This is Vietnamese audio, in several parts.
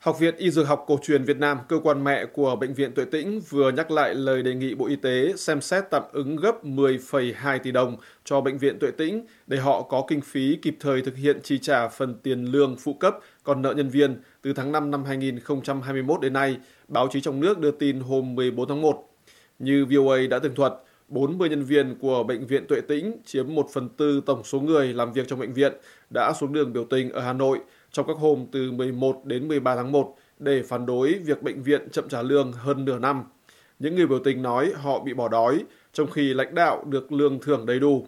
Học viện Y Dược học Cổ truyền Việt Nam, cơ quan mẹ của Bệnh viện Tuệ Tĩnh vừa nhắc lại lời đề nghị Bộ Y tế xem xét tạm ứng gấp 10,2 tỷ đồng cho Bệnh viện Tuệ Tĩnh để họ có kinh phí kịp thời thực hiện chi trả phần tiền lương phụ cấp còn nợ nhân viên từ tháng 5 năm 2021 đến nay, báo chí trong nước đưa tin hôm 14 tháng 1. Như VOA đã tường thuật, 40 nhân viên của Bệnh viện Tuệ Tĩnh chiếm 1 phần tư tổng số người làm việc trong bệnh viện đã xuống đường biểu tình ở Hà Nội trong các hôm từ 11 đến 13 tháng 1 để phản đối việc bệnh viện chậm trả lương hơn nửa năm. Những người biểu tình nói họ bị bỏ đói, trong khi lãnh đạo được lương thưởng đầy đủ.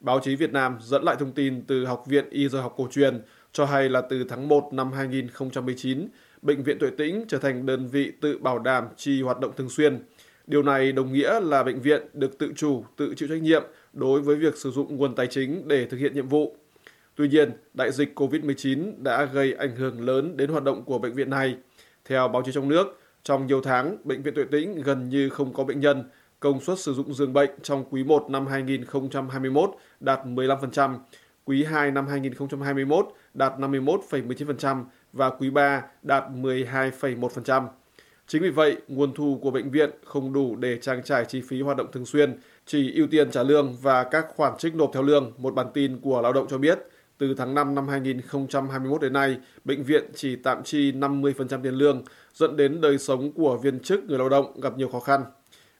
Báo chí Việt Nam dẫn lại thông tin từ Học viện Y Dược học Cổ truyền cho hay là từ tháng 1 năm 2019, Bệnh viện Tuệ Tĩnh trở thành đơn vị tự bảo đảm chi hoạt động thường xuyên. Điều này đồng nghĩa là bệnh viện được tự chủ, tự chịu trách nhiệm đối với việc sử dụng nguồn tài chính để thực hiện nhiệm vụ. Tuy nhiên, đại dịch COVID-19 đã gây ảnh hưởng lớn đến hoạt động của bệnh viện này. Theo báo chí trong nước, trong nhiều tháng, Bệnh viện Tuệ Tĩnh gần như không có bệnh nhân, công suất sử dụng giường bệnh trong quý 1 năm 2021 đạt 15%, quý 2 năm 2021 đạt 51,19% và quý 3 đạt 12,1%. Chính vì vậy, nguồn thu của bệnh viện không đủ để trang trải chi phí hoạt động thường xuyên, chỉ ưu tiên trả lương và các khoản trích nộp theo lương, một bản tin của lao động cho biết. Từ tháng 5 năm 2021 đến nay, bệnh viện chỉ tạm chi 50% tiền lương, dẫn đến đời sống của viên chức người lao động gặp nhiều khó khăn.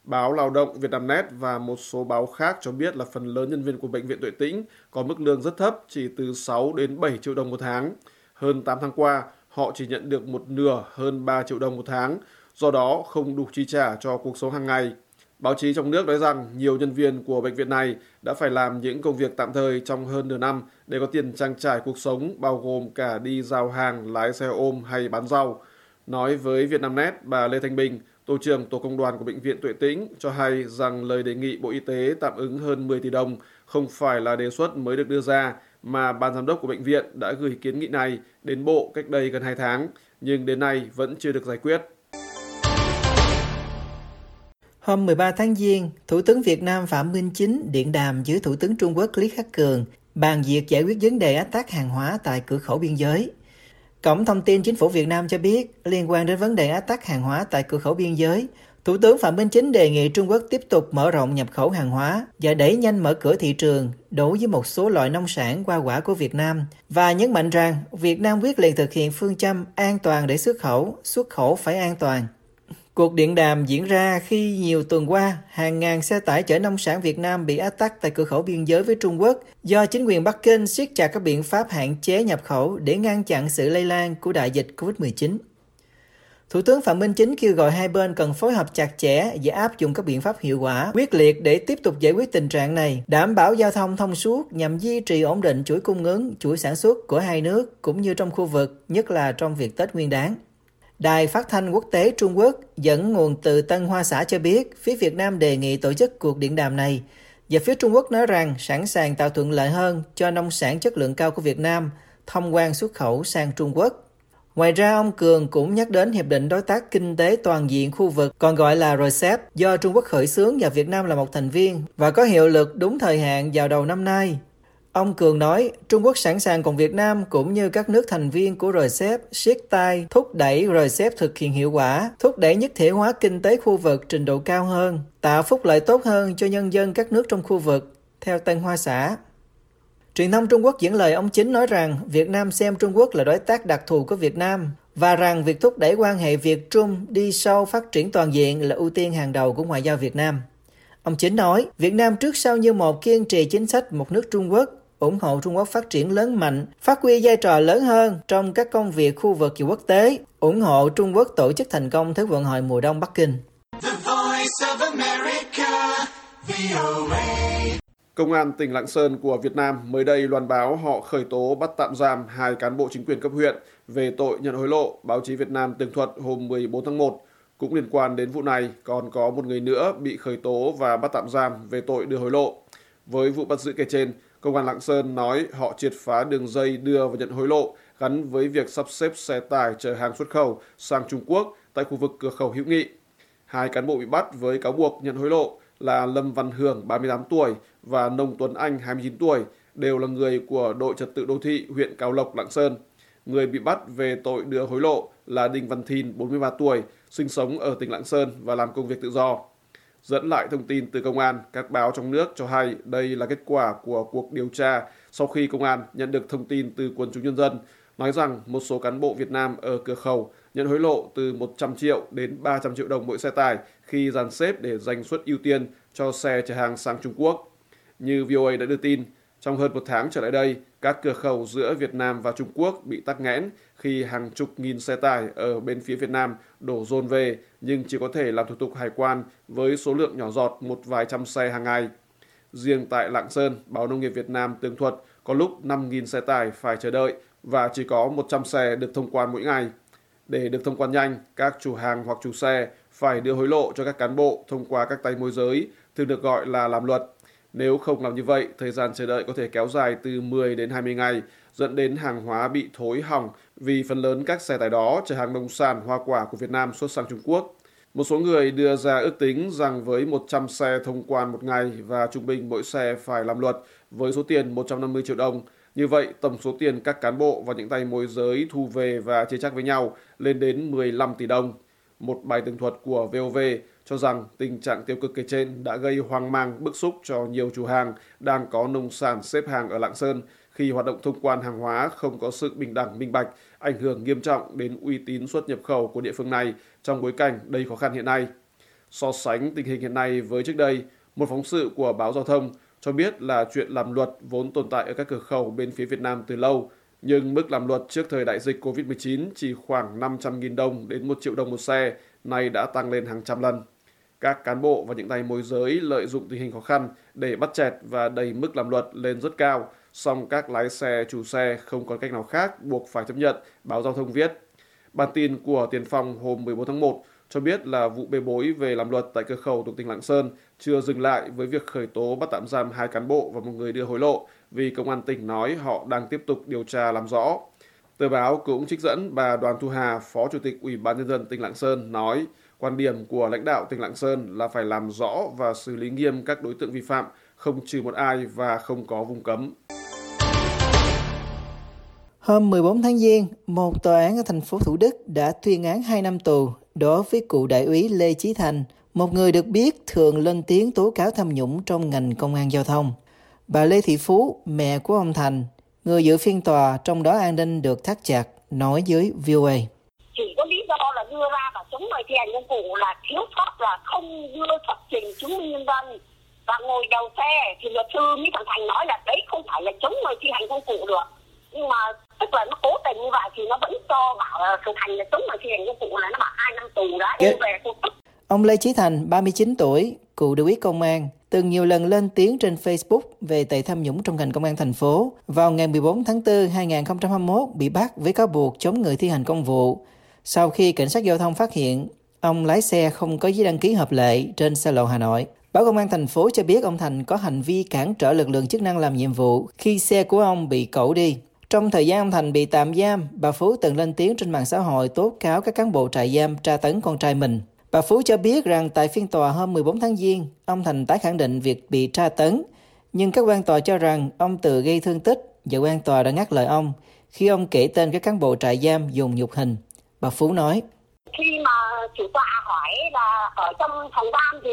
Báo Lao động Việt Nam Net và một số báo khác cho biết là phần lớn nhân viên của Bệnh viện Tuệ Tĩnh có mức lương rất thấp, chỉ từ 6 đến 7 triệu đồng một tháng. Hơn 8 tháng qua, họ chỉ nhận được một nửa hơn 3 triệu đồng một tháng, do đó không đủ chi trả cho cuộc sống hàng ngày. Báo chí trong nước nói rằng nhiều nhân viên của bệnh viện này đã phải làm những công việc tạm thời trong hơn nửa năm để có tiền trang trải cuộc sống, bao gồm cả đi giao hàng, lái xe ôm hay bán rau. Nói với Vietnamnet, bà Lê Thanh Bình, Tổ trưởng Tổ công đoàn của Bệnh viện Tuệ Tĩnh cho hay rằng lời đề nghị Bộ Y tế tạm ứng hơn 10 tỷ đồng không phải là đề xuất mới được đưa ra, mà Ban Giám đốc của bệnh viện đã gửi kiến nghị này đến Bộ cách đây gần 2 tháng, nhưng đến nay vẫn chưa được giải quyết. Hôm 13 tháng Giêng, Thủ tướng Việt Nam Phạm Minh Chính điện đàm với Thủ tướng Trung Quốc Lý Khắc Cường bàn việc giải quyết vấn đề ách tắc hàng hóa tại cửa khẩu biên giới. Cổng thông tin Chính phủ Việt Nam cho biết, liên quan đến vấn đề ách tắc hàng hóa tại cửa khẩu biên giới, Thủ tướng Phạm Minh Chính đề nghị Trung Quốc tiếp tục mở rộng nhập khẩu hàng hóa và đẩy nhanh mở cửa thị trường đối với một số loại nông sản hoa quả của Việt Nam và nhấn mạnh rằng Việt Nam quyết liệt thực hiện phương châm an toàn để xuất khẩu, xuất khẩu phải an toàn. Cuộc điện đàm diễn ra khi nhiều tuần qua, hàng ngàn xe tải chở nông sản Việt Nam bị ách tắc tại cửa khẩu biên giới với Trung Quốc do chính quyền Bắc Kinh siết chặt các biện pháp hạn chế nhập khẩu để ngăn chặn sự lây lan của đại dịch COVID-19. Thủ tướng Phạm Minh Chính kêu gọi hai bên cần phối hợp chặt chẽ và áp dụng các biện pháp hiệu quả, quyết liệt để tiếp tục giải quyết tình trạng này, đảm bảo giao thông thông suốt nhằm duy trì ổn định chuỗi cung ứng, chuỗi sản xuất của hai nước cũng như trong khu vực, nhất là trong việc Tết Nguyên đán. Đài phát thanh quốc tế Trung Quốc dẫn nguồn từ Tân Hoa Xã cho biết phía Việt Nam đề nghị tổ chức cuộc điện đàm này và phía Trung Quốc nói rằng sẵn sàng tạo thuận lợi hơn cho nông sản chất lượng cao của Việt Nam thông quan xuất khẩu sang Trung Quốc. Ngoài ra, ông Cường cũng nhắc đến Hiệp định Đối tác Kinh tế Toàn diện khu vực, còn gọi là RCEP, do Trung Quốc khởi xướng và Việt Nam là một thành viên, và có hiệu lực đúng thời hạn vào đầu năm nay. Ông Cường nói, Trung Quốc sẵn sàng cùng Việt Nam cũng như các nước thành viên của RCEP siết tay thúc đẩy RCEP thực hiện hiệu quả, thúc đẩy nhất thể hóa kinh tế khu vực trình độ cao hơn, tạo phúc lợi tốt hơn cho nhân dân các nước trong khu vực, theo Tân Hoa Xã. Truyền thông Trung Quốc dẫn lời ông Chính nói rằng Việt Nam xem Trung Quốc là đối tác đặc thù của Việt Nam và rằng việc thúc đẩy quan hệ Việt Trung đi sâu phát triển toàn diện là ưu tiên hàng đầu của ngoại giao Việt Nam. Ông Chính nói, Việt Nam trước sau như một kiên trì chính sách một nước Trung Quốc ủng hộ Trung Quốc phát triển lớn mạnh, phát huy vai trò lớn hơn trong các công việc khu vực và quốc tế, ủng hộ Trung Quốc tổ chức thành công Thế vận hội mùa đông Bắc Kinh. Công an tỉnh Lạng Sơn của Việt Nam mới đây loan báo họ khởi tố bắt tạm giam hai cán bộ chính quyền cấp huyện về tội nhận hối lộ, báo chí Việt Nam tường thuật hôm 14 tháng 1. Cũng liên quan đến vụ này, còn có một người nữa bị khởi tố và bắt tạm giam về tội đưa hối lộ. Với vụ bắt giữ kể trên, Công an Lạng Sơn nói họ triệt phá đường dây đưa và nhận hối lộ gắn với việc sắp xếp xe tải chở hàng xuất khẩu sang Trung Quốc tại khu vực cửa khẩu hữu nghị. Hai cán bộ bị bắt với cáo buộc nhận hối lộ là Lâm Văn Hưởng 38 tuổi và Nông Tuấn Anh 29 tuổi đều là người của đội trật tự đô thị huyện Cao Lộc Lạng Sơn. người bị bắt về tội đưa hối lộ là Đinh Văn Thìn, 43 tuổi, sinh sống ở tỉnh Lạng Sơn và làm công việc tự do. Dẫn lại thông tin từ công an, các báo trong nước cho hay đây là kết quả của cuộc điều tra sau khi công an nhận được thông tin từ quần chúng nhân dân nói rằng một số cán bộ Việt Nam ở cửa khẩu nhận hối lộ từ 100 triệu đến 300 triệu đồng mỗi xe tải khi dàn xếp để giành suất ưu tiên cho xe chở hàng sang Trung Quốc. Như VOA đã đưa tin, trong hơn một tháng trở lại đây, các cửa khẩu giữa Việt Nam và Trung Quốc bị tắc nghẽn khi hàng chục nghìn xe tải ở bên phía Việt Nam đổ dồn về nhưng chỉ có thể làm thủ tục hải quan với số lượng nhỏ giọt một vài trăm xe hàng ngày. Riêng tại Lạng Sơn, Báo Nông nghiệp Việt Nam tường thuật có lúc 5.000 xe tải phải chờ đợi và chỉ có 100 xe được thông quan mỗi ngày. Để được thông quan nhanh, các chủ hàng hoặc chủ xe phải đưa hối lộ cho các cán bộ thông qua các tay môi giới, thường được gọi là làm luật. Nếu không làm như vậy, thời gian chờ đợi có thể kéo dài từ 10 đến 20 ngày, dẫn đến hàng hóa bị thối hỏng vì phần lớn các xe tải đó chở hàng nông sản hoa quả của Việt Nam xuất sang Trung Quốc. Một số người đưa ra ước tính rằng với 100 xe thông quan một ngày và trung bình mỗi xe phải làm luật với số tiền 150 triệu đồng, như vậy, tổng số tiền các cán bộ và những tay môi giới thu về và chia chắc với nhau lên đến 15 tỷ đồng. Một bài tường thuật của VOV cho rằng tình trạng tiêu cực kể trên đã gây hoang mang bức xúc cho nhiều chủ hàng đang có nông sản xếp hàng ở Lạng Sơn khi hoạt động thông quan hàng hóa không có sự bình đẳng minh bạch, ảnh hưởng nghiêm trọng đến uy tín xuất nhập khẩu của địa phương này trong bối cảnh đầy khó khăn hiện nay. So sánh tình hình hiện nay với trước đây, một phóng sự của báo giao thông cho biết là chuyện làm luật vốn tồn tại ở các cửa khẩu bên phía Việt Nam từ lâu, nhưng mức làm luật trước thời đại dịch COVID-19 chỉ khoảng 500.000 đồng đến 1 triệu đồng một xe, nay đã tăng lên hàng trăm lần. Các cán bộ và những tay môi giới lợi dụng tình hình khó khăn để bắt chẹt và đẩy mức làm luật lên rất cao, song các lái xe, chủ xe không còn cách nào khác buộc phải chấp nhận, báo giao thông viết. Bản tin của Tiền Phong hôm 14 tháng 1 cho biết là vụ bê bối về làm luật tại cửa khẩu thuộc tỉnh Lạng Sơn chưa dừng lại với việc khởi tố bắt tạm giam hai cán bộ và một người đưa hối lộ vì công an tỉnh nói họ đang tiếp tục điều tra làm rõ. Tờ báo cũng trích dẫn bà Đoàn Thu Hà, Phó Chủ tịch Ủy ban Nhân dân tỉnh Lạng Sơn nói quan điểm của lãnh đạo tỉnh Lạng Sơn là phải làm rõ và xử lý nghiêm các đối tượng vi phạm, không trừ một ai và không có vùng cấm. Hôm 14 tháng Giêng, một tòa án ở thành phố Thủ Đức đã tuyên án 2 năm tù đối với cụ đại úy Lê Chí Thành, một người được biết thường lên tiếng tố cáo tham nhũng trong ngành công an giao thông. Bà Lê Thị Phú, mẹ của ông Thành, người dự phiên tòa trong đó an ninh được thắt chặt, nói với VOA. Chỉ có lý do là đưa chống người thi hành công vụ là thiếu sót là không đưa xuất trình chứng minh nhân dân và ngồi đầu xe thì luật sư Mỹ Thằng Thành nói là đấy không phải là chống người thi hành công vụ được nhưng mà tức là nó cố tình như vậy thì nó vẫn cho bảo thằng Thành là chống người thi hành công vụ là nó bảo hai năm tù đã đưa về cô tức Ông Lê Chí Thành, 39 tuổi, cựu đại úy công an, từng nhiều lần lên tiếng trên Facebook về tệ tham nhũng trong ngành công an thành phố. Vào ngày 14 tháng 4 2021 bị bắt với cáo buộc chống người thi hành công vụ. Sau khi cảnh sát giao thông phát hiện, ông lái xe không có giấy đăng ký hợp lệ trên xe lộ Hà Nội. Báo Công an thành phố cho biết ông Thành có hành vi cản trở lực lượng chức năng làm nhiệm vụ khi xe của ông bị cẩu đi. Trong thời gian ông Thành bị tạm giam, bà Phú từng lên tiếng trên mạng xã hội tố cáo các cán bộ trại giam tra tấn con trai mình. Bà Phú cho biết rằng tại phiên tòa hôm 14 tháng Giêng, ông Thành tái khẳng định việc bị tra tấn, nhưng các quan tòa cho rằng ông tự gây thương tích và quan tòa đã ngắt lời ông khi ông kể tên các cán bộ trại giam dùng nhục hình. Bà Phú nói: Khi mà chủ tọa hỏi là ở trong phòng giam thì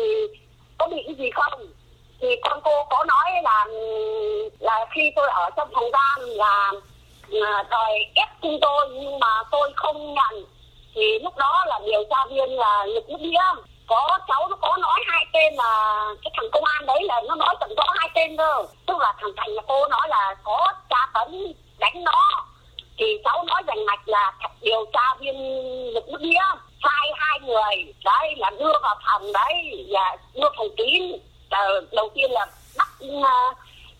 có bị cái gì không? Thì con cô có nói là là khi tôi ở trong phòng giam là à, đòi ép chúng tôi, nhưng mà tôi không nhận. Thì lúc đó là điều tra viên là lực nước không có cháu nó có nói hai tên là cái thằng công an đấy là nó nói tận rõ hai tên cơ. Tức là thằng thành cô nói là có tra tấn, đánh nó thì cháu nói rành mạch là điều tra viên lực nước nghĩa sai hai người. Đấy là đưa vào phòng đấy và đưa phòng kín. Ờ, đầu tiên là bắt uh,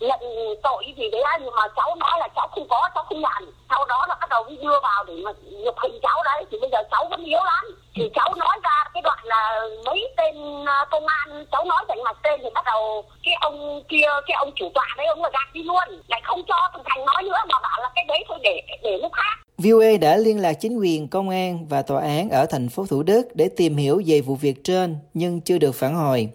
nhận tội gì đấy nhưng mà cháu nói là cháu không có cháu không nhận sau đó là bắt đầu mới đưa vào để mà nhập hình cháu đấy. Thì bây giờ cháu vẫn yếu lắm. Thì cháu nói ra cái đoạn là mấy tên à, công an cháu nói rằng mặt tên thì bắt đầu cái ông kia cái ông chủ tọa đấy ông là gạt đi luôn. Lại không cho thằng thành nói nữa mà bảo là cái đấy thôi để để lúc khác. VOA đã liên lạc chính quyền, công an và tòa án ở thành phố Thủ Đức để tìm hiểu về vụ việc trên nhưng chưa được phản hồi.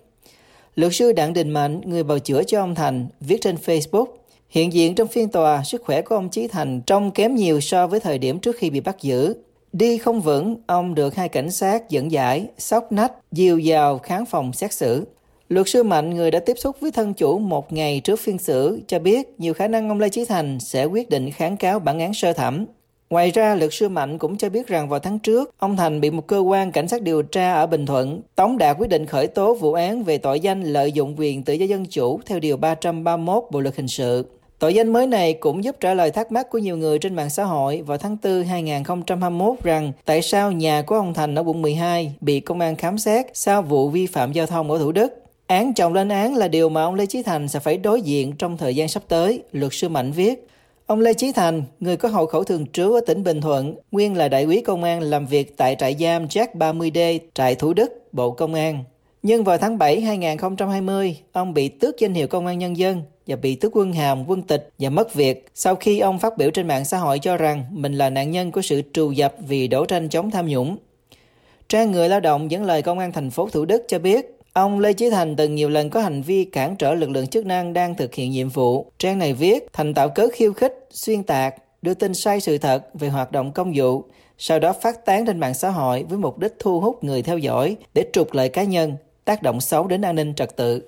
Luật sư Đặng Đình Mạnh, người bào chữa cho ông Thành, viết trên Facebook, Hiện diện trong phiên tòa, sức khỏe của ông Chí Thành trông kém nhiều so với thời điểm trước khi bị bắt giữ. Đi không vững, ông được hai cảnh sát dẫn giải, sóc nách, dìu vào khán phòng xét xử. Luật sư Mạnh, người đã tiếp xúc với thân chủ một ngày trước phiên xử, cho biết nhiều khả năng ông Lê Chí Thành sẽ quyết định kháng cáo bản án sơ thẩm. Ngoài ra, luật sư Mạnh cũng cho biết rằng vào tháng trước, ông Thành bị một cơ quan cảnh sát điều tra ở Bình Thuận tống đạt quyết định khởi tố vụ án về tội danh lợi dụng quyền tự do dân chủ theo Điều 331 Bộ Luật Hình sự. Tội danh mới này cũng giúp trả lời thắc mắc của nhiều người trên mạng xã hội vào tháng 4 2021 rằng tại sao nhà của ông Thành ở quận 12 bị công an khám xét sau vụ vi phạm giao thông ở Thủ Đức. Án chồng lên án là điều mà ông Lê Chí Thành sẽ phải đối diện trong thời gian sắp tới, luật sư Mạnh viết. Ông Lê Chí Thành, người có hộ khẩu thường trú ở tỉnh Bình Thuận, nguyên là đại úy công an làm việc tại trại giam Jack 30D, trại Thủ Đức, Bộ Công an. Nhưng vào tháng 7 2020, ông bị tước danh hiệu công an nhân dân và bị tước quân hàm, quân tịch và mất việc sau khi ông phát biểu trên mạng xã hội cho rằng mình là nạn nhân của sự trù dập vì đấu tranh chống tham nhũng. Trang người lao động dẫn lời công an thành phố Thủ Đức cho biết Ông Lê Chí Thành từng nhiều lần có hành vi cản trở lực lượng chức năng đang thực hiện nhiệm vụ. Trang này viết, Thành tạo cớ khiêu khích, xuyên tạc, đưa tin sai sự thật về hoạt động công vụ, sau đó phát tán trên mạng xã hội với mục đích thu hút người theo dõi để trục lợi cá nhân, tác động xấu đến an ninh trật tự.